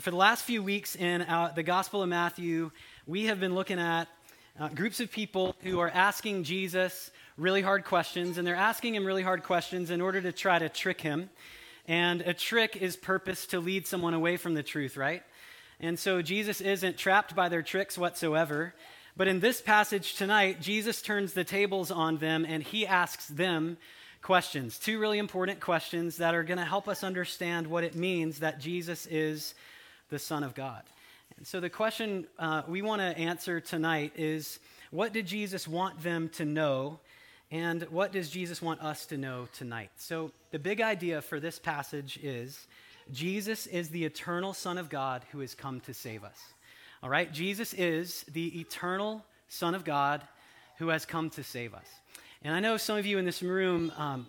for the last few weeks in uh, the Gospel of Matthew, we have been looking at uh, groups of people who are asking Jesus really hard questions, and they're asking him really hard questions in order to try to trick him. And a trick is purpose to lead someone away from the truth, right? And so Jesus isn't trapped by their tricks whatsoever. But in this passage tonight, Jesus turns the tables on them and he asks them questions. Two really important questions that are going to help us understand what it means that Jesus is the Son of God. And so the question uh, we want to answer tonight is what did Jesus want them to know? And what does Jesus want us to know tonight? So, the big idea for this passage is Jesus is the eternal Son of God who has come to save us. All right? Jesus is the eternal Son of God who has come to save us. And I know some of you in this room, um,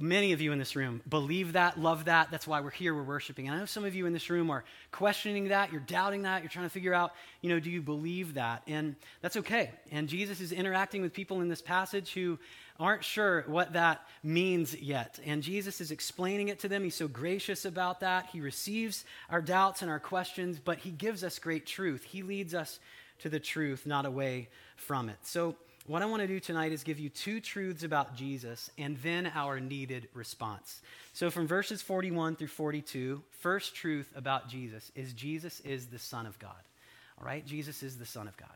many of you in this room, believe that, love that. That's why we're here, we're worshiping. And I know some of you in this room are questioning that, you're doubting that, you're trying to figure out, you know, do you believe that? And that's okay. And Jesus is interacting with people in this passage who aren't sure what that means yet. And Jesus is explaining it to them. He's so gracious about that. He receives our doubts and our questions, but he gives us great truth. He leads us to the truth, not away from it. So, what I want to do tonight is give you two truths about Jesus and then our needed response. So, from verses 41 through 42, first truth about Jesus is Jesus is the Son of God. All right? Jesus is the Son of God.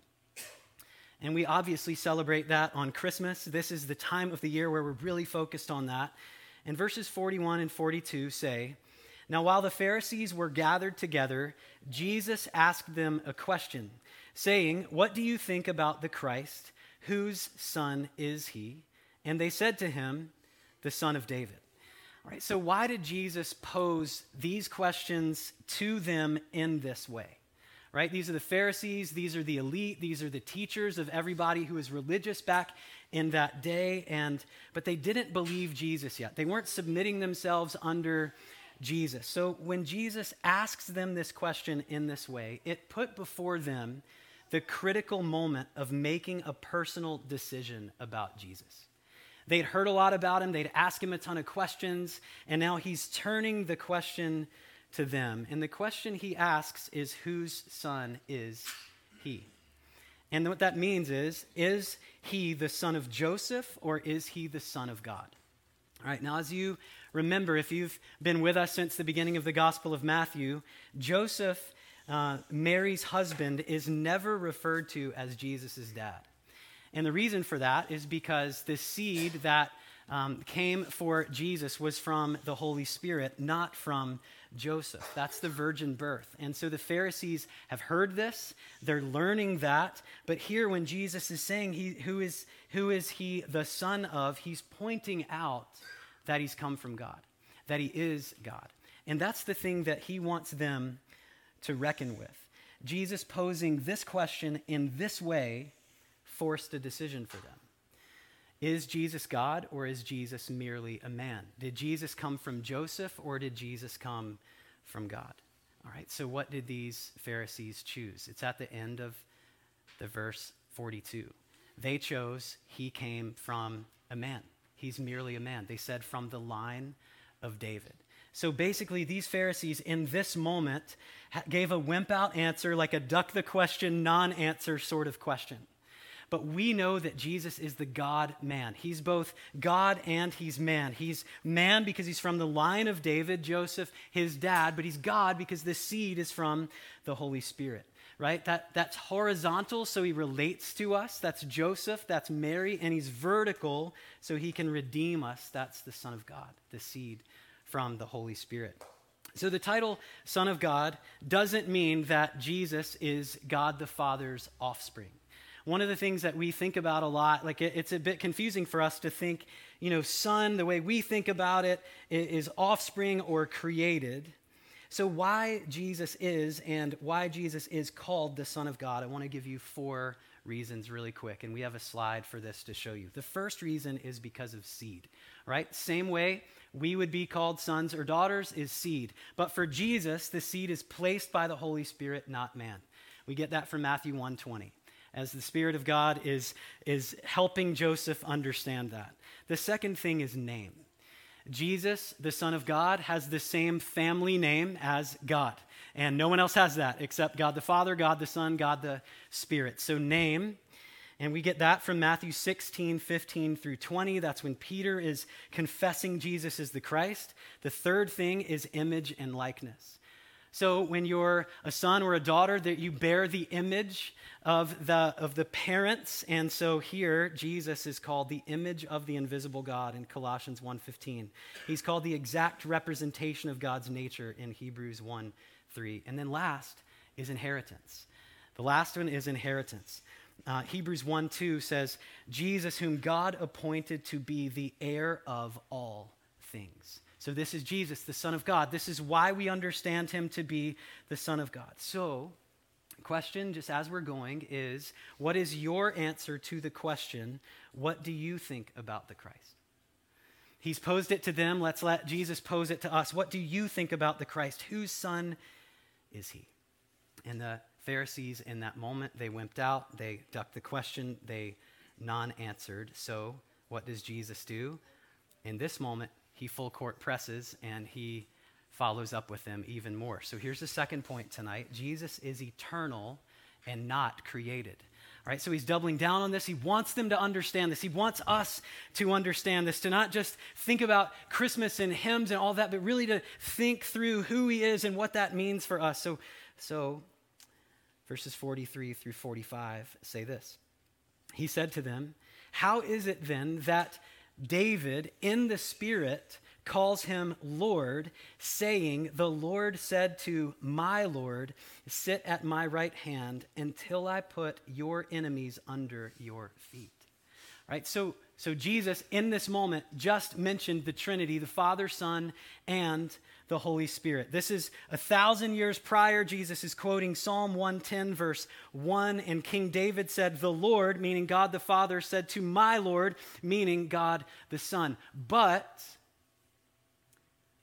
And we obviously celebrate that on Christmas. This is the time of the year where we're really focused on that. And verses 41 and 42 say, Now while the Pharisees were gathered together, Jesus asked them a question, saying, What do you think about the Christ? Whose son is he? And they said to him, The son of David. All right, so why did Jesus pose these questions to them in this way? Right? These are the Pharisees, these are the elite, these are the teachers of everybody who was religious back in that day and but they didn't believe Jesus yet. They weren't submitting themselves under Jesus. So when Jesus asks them this question in this way, it put before them the critical moment of making a personal decision about Jesus. They'd heard a lot about him, they'd asked him a ton of questions, and now he's turning the question to them. And the question he asks is whose son is he? And what that means is is he the son of Joseph or is he the son of God? All right, now as you remember, if you've been with us since the beginning of the Gospel of Matthew, Joseph uh, Mary's husband is never referred to as Jesus' dad. And the reason for that is because the seed that um, came for Jesus was from the Holy Spirit, not from Joseph. That's the virgin birth. And so the Pharisees have heard this, they're learning that. But here, when Jesus is saying, he, who, is, who is he the son of, he's pointing out that he's come from God, that he is God. And that's the thing that he wants them to reckon with. Jesus posing this question in this way forced a decision for them. Is Jesus God or is Jesus merely a man? Did Jesus come from Joseph or did Jesus come from God? All right, so what did these Pharisees choose? It's at the end of the verse 42. They chose he came from a man. He's merely a man. They said from the line of David. So basically, these Pharisees in this moment gave a wimp out answer, like a duck the question, non answer sort of question. But we know that Jesus is the God man. He's both God and he's man. He's man because he's from the line of David, Joseph, his dad, but he's God because the seed is from the Holy Spirit right? That, that's horizontal, so he relates to us. That's Joseph, that's Mary, and he's vertical, so he can redeem us. That's the Son of God, the seed from the Holy Spirit. So the title Son of God doesn't mean that Jesus is God the Father's offspring. One of the things that we think about a lot, like it, it's a bit confusing for us to think, you know, son, the way we think about it, is offspring or created. So, why Jesus is and why Jesus is called the Son of God, I want to give you four reasons really quick. And we have a slide for this to show you. The first reason is because of seed, right? Same way we would be called sons or daughters is seed. But for Jesus, the seed is placed by the Holy Spirit, not man. We get that from Matthew 120 as the Spirit of God is, is helping Joseph understand that. The second thing is name. Jesus, the Son of God, has the same family name as God. And no one else has that except God the Father, God the Son, God the Spirit. So, name. And we get that from Matthew 16, 15 through 20. That's when Peter is confessing Jesus is the Christ. The third thing is image and likeness. So when you're a son or a daughter, that you bear the image of the, of the parents. And so here, Jesus is called the image of the invisible God in Colossians 1.15. He's called the exact representation of God's nature in Hebrews 1, 3. And then last is inheritance. The last one is inheritance. Uh, Hebrews 1 2 says, Jesus, whom God appointed to be the heir of all things. So, this is Jesus, the Son of God. This is why we understand him to be the Son of God. So, question, just as we're going, is what is your answer to the question, what do you think about the Christ? He's posed it to them. Let's let Jesus pose it to us. What do you think about the Christ? Whose son is he? And the Pharisees, in that moment, they wimped out. They ducked the question. They non answered. So, what does Jesus do? In this moment, he full court presses and he follows up with them even more. So, here's the second point tonight Jesus is eternal and not created. All right, so he's doubling down on this. He wants them to understand this. He wants us to understand this, to not just think about Christmas and hymns and all that, but really to think through who he is and what that means for us. So, so verses 43 through 45 say this He said to them, How is it then that David in the Spirit calls him Lord, saying, The Lord said to my Lord, Sit at my right hand until I put your enemies under your feet? Right? So, so Jesus in this moment just mentioned the Trinity, the Father, Son, and the Holy Spirit. This is a thousand years prior. Jesus is quoting Psalm 110, verse 1. And King David said, The Lord, meaning God the Father, said to my Lord, meaning God the Son. But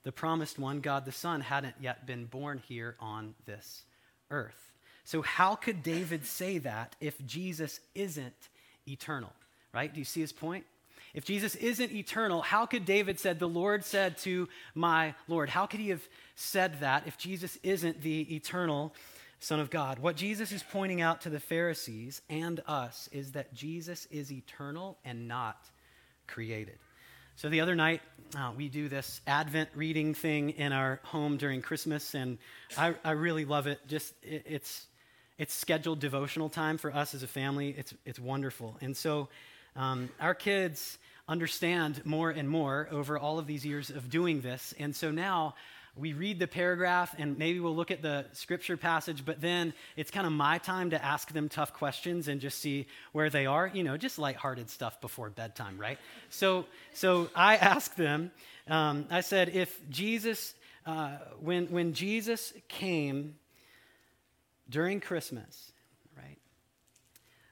the promised one, God the Son, hadn't yet been born here on this earth. So, how could David say that if Jesus isn't eternal? Right? Do you see his point? If Jesus isn't eternal, how could David said, "The Lord said to my Lord"? How could he have said that if Jesus isn't the eternal Son of God? What Jesus is pointing out to the Pharisees and us is that Jesus is eternal and not created. So the other night, uh, we do this Advent reading thing in our home during Christmas, and I, I really love it. Just it, it's it's scheduled devotional time for us as a family. It's it's wonderful, and so um, our kids understand more and more over all of these years of doing this. And so now we read the paragraph and maybe we'll look at the scripture passage, but then it's kind of my time to ask them tough questions and just see where they are, you know, just lighthearted stuff before bedtime, right? So, so I asked them, um, I said, if Jesus, uh, when, when Jesus came during Christmas,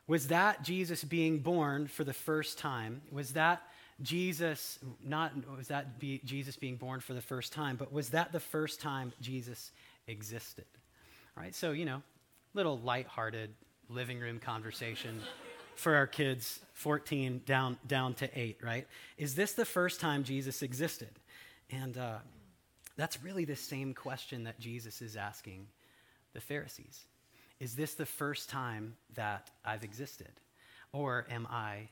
was that Jesus being born for the first time? Was that Jesus not was that be, Jesus being born for the first time, but was that the first time Jesus existed? All right, so you know, little light-hearted living room conversation for our kids 14 down down to 8, right? Is this the first time Jesus existed? And uh, that's really the same question that Jesus is asking the Pharisees. Is this the first time that I've existed? Or am I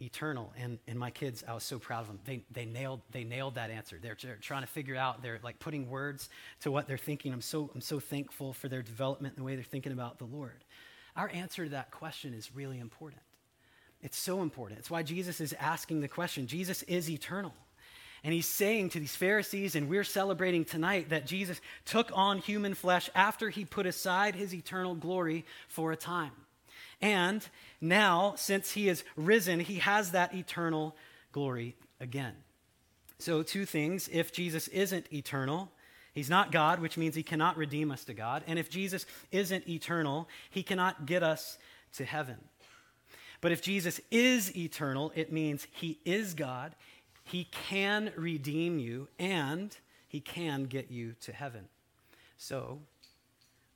eternal? And, and my kids, I was so proud of them. They, they, nailed, they nailed that answer. They're, they're trying to figure out, they're like putting words to what they're thinking. I'm so, I'm so thankful for their development and the way they're thinking about the Lord. Our answer to that question is really important. It's so important. It's why Jesus is asking the question. Jesus is eternal. And he's saying to these Pharisees, and we're celebrating tonight, that Jesus took on human flesh after he put aside his eternal glory for a time. And now, since he is risen, he has that eternal glory again. So, two things. If Jesus isn't eternal, he's not God, which means he cannot redeem us to God. And if Jesus isn't eternal, he cannot get us to heaven. But if Jesus is eternal, it means he is God, he can redeem you and he can get you to heaven. So,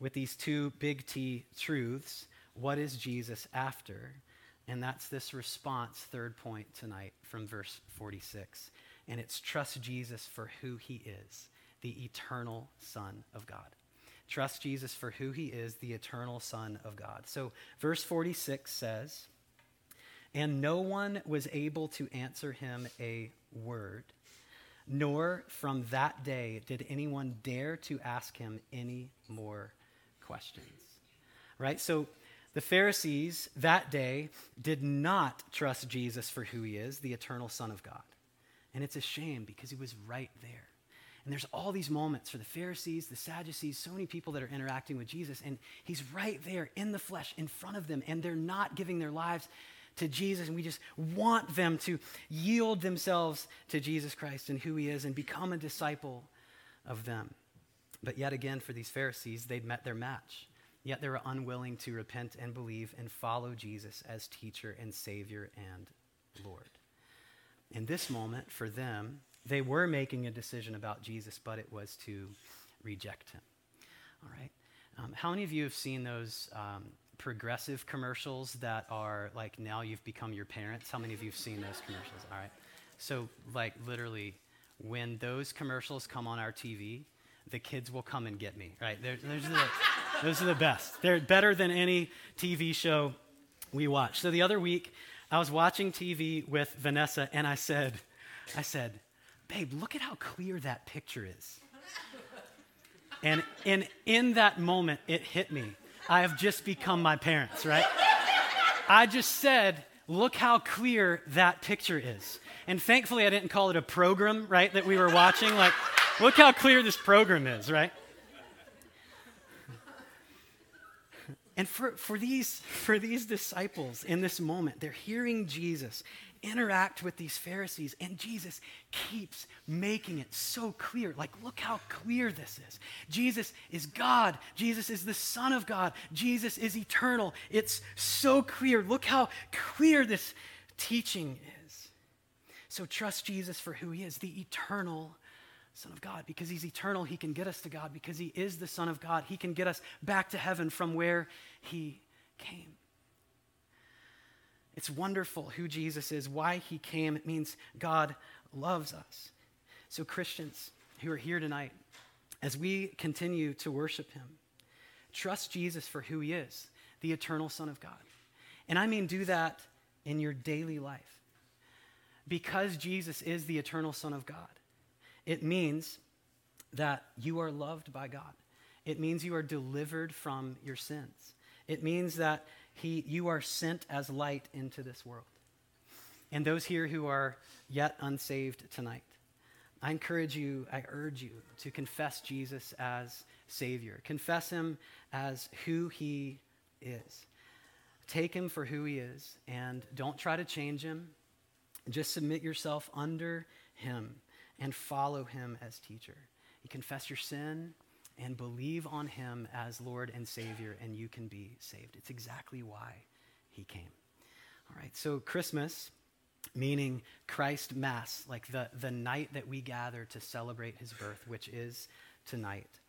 with these two big T truths, what is Jesus after? And that's this response, third point tonight from verse 46. And it's trust Jesus for who he is, the eternal Son of God. Trust Jesus for who he is, the eternal Son of God. So, verse 46 says, And no one was able to answer him a word, nor from that day did anyone dare to ask him any more questions. Right? So, the Pharisees that day did not trust Jesus for who he is, the eternal Son of God. And it's a shame because he was right there. And there's all these moments for the Pharisees, the Sadducees, so many people that are interacting with Jesus. And he's right there in the flesh, in front of them. And they're not giving their lives to Jesus. And we just want them to yield themselves to Jesus Christ and who he is and become a disciple of them. But yet again, for these Pharisees, they'd met their match. Yet they were unwilling to repent and believe and follow Jesus as teacher and Savior and Lord. In this moment, for them, they were making a decision about Jesus, but it was to reject him. All right. Um, how many of you have seen those um, progressive commercials that are like now you've become your parents? How many of you have seen those commercials? All right. So, like, literally, when those commercials come on our TV, the kids will come and get me, right? They're, those, are the, those are the best. They're better than any TV show we watch. So, the other week, I was watching TV with Vanessa, and I said, I said, babe, look at how clear that picture is. And in, in that moment, it hit me. I have just become my parents, right? I just said, look how clear that picture is. And thankfully, I didn't call it a program, right, that we were watching. Like, look how clear this program is, right? And for, for, these, for these disciples in this moment, they're hearing Jesus interact with these Pharisees, and Jesus keeps making it so clear. Like, look how clear this is. Jesus is God, Jesus is the Son of God, Jesus is eternal. It's so clear. Look how clear this teaching is. So, trust Jesus for who he is, the eternal Son of God. Because he's eternal, he can get us to God. Because he is the Son of God, he can get us back to heaven from where he came. It's wonderful who Jesus is, why he came. It means God loves us. So, Christians who are here tonight, as we continue to worship him, trust Jesus for who he is, the eternal Son of God. And I mean, do that in your daily life. Because Jesus is the eternal Son of God, it means that you are loved by God. It means you are delivered from your sins. It means that he, you are sent as light into this world. And those here who are yet unsaved tonight, I encourage you, I urge you to confess Jesus as Savior. Confess Him as who He is. Take Him for who He is and don't try to change Him. Just submit yourself under Him and follow Him as teacher. You confess your sin and believe on him as Lord and Savior, and you can be saved. It's exactly why he came. All right, so Christmas, meaning Christ Mass, like the, the night that we gather to celebrate his birth, which is tonight,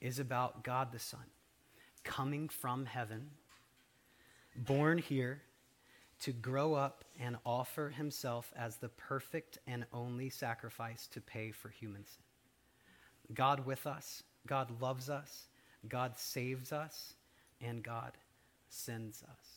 is about God the Son coming from heaven, born here to grow up and offer himself as the perfect and only sacrifice to pay for human sin. God with us God loves us, God saves us, and God sends us.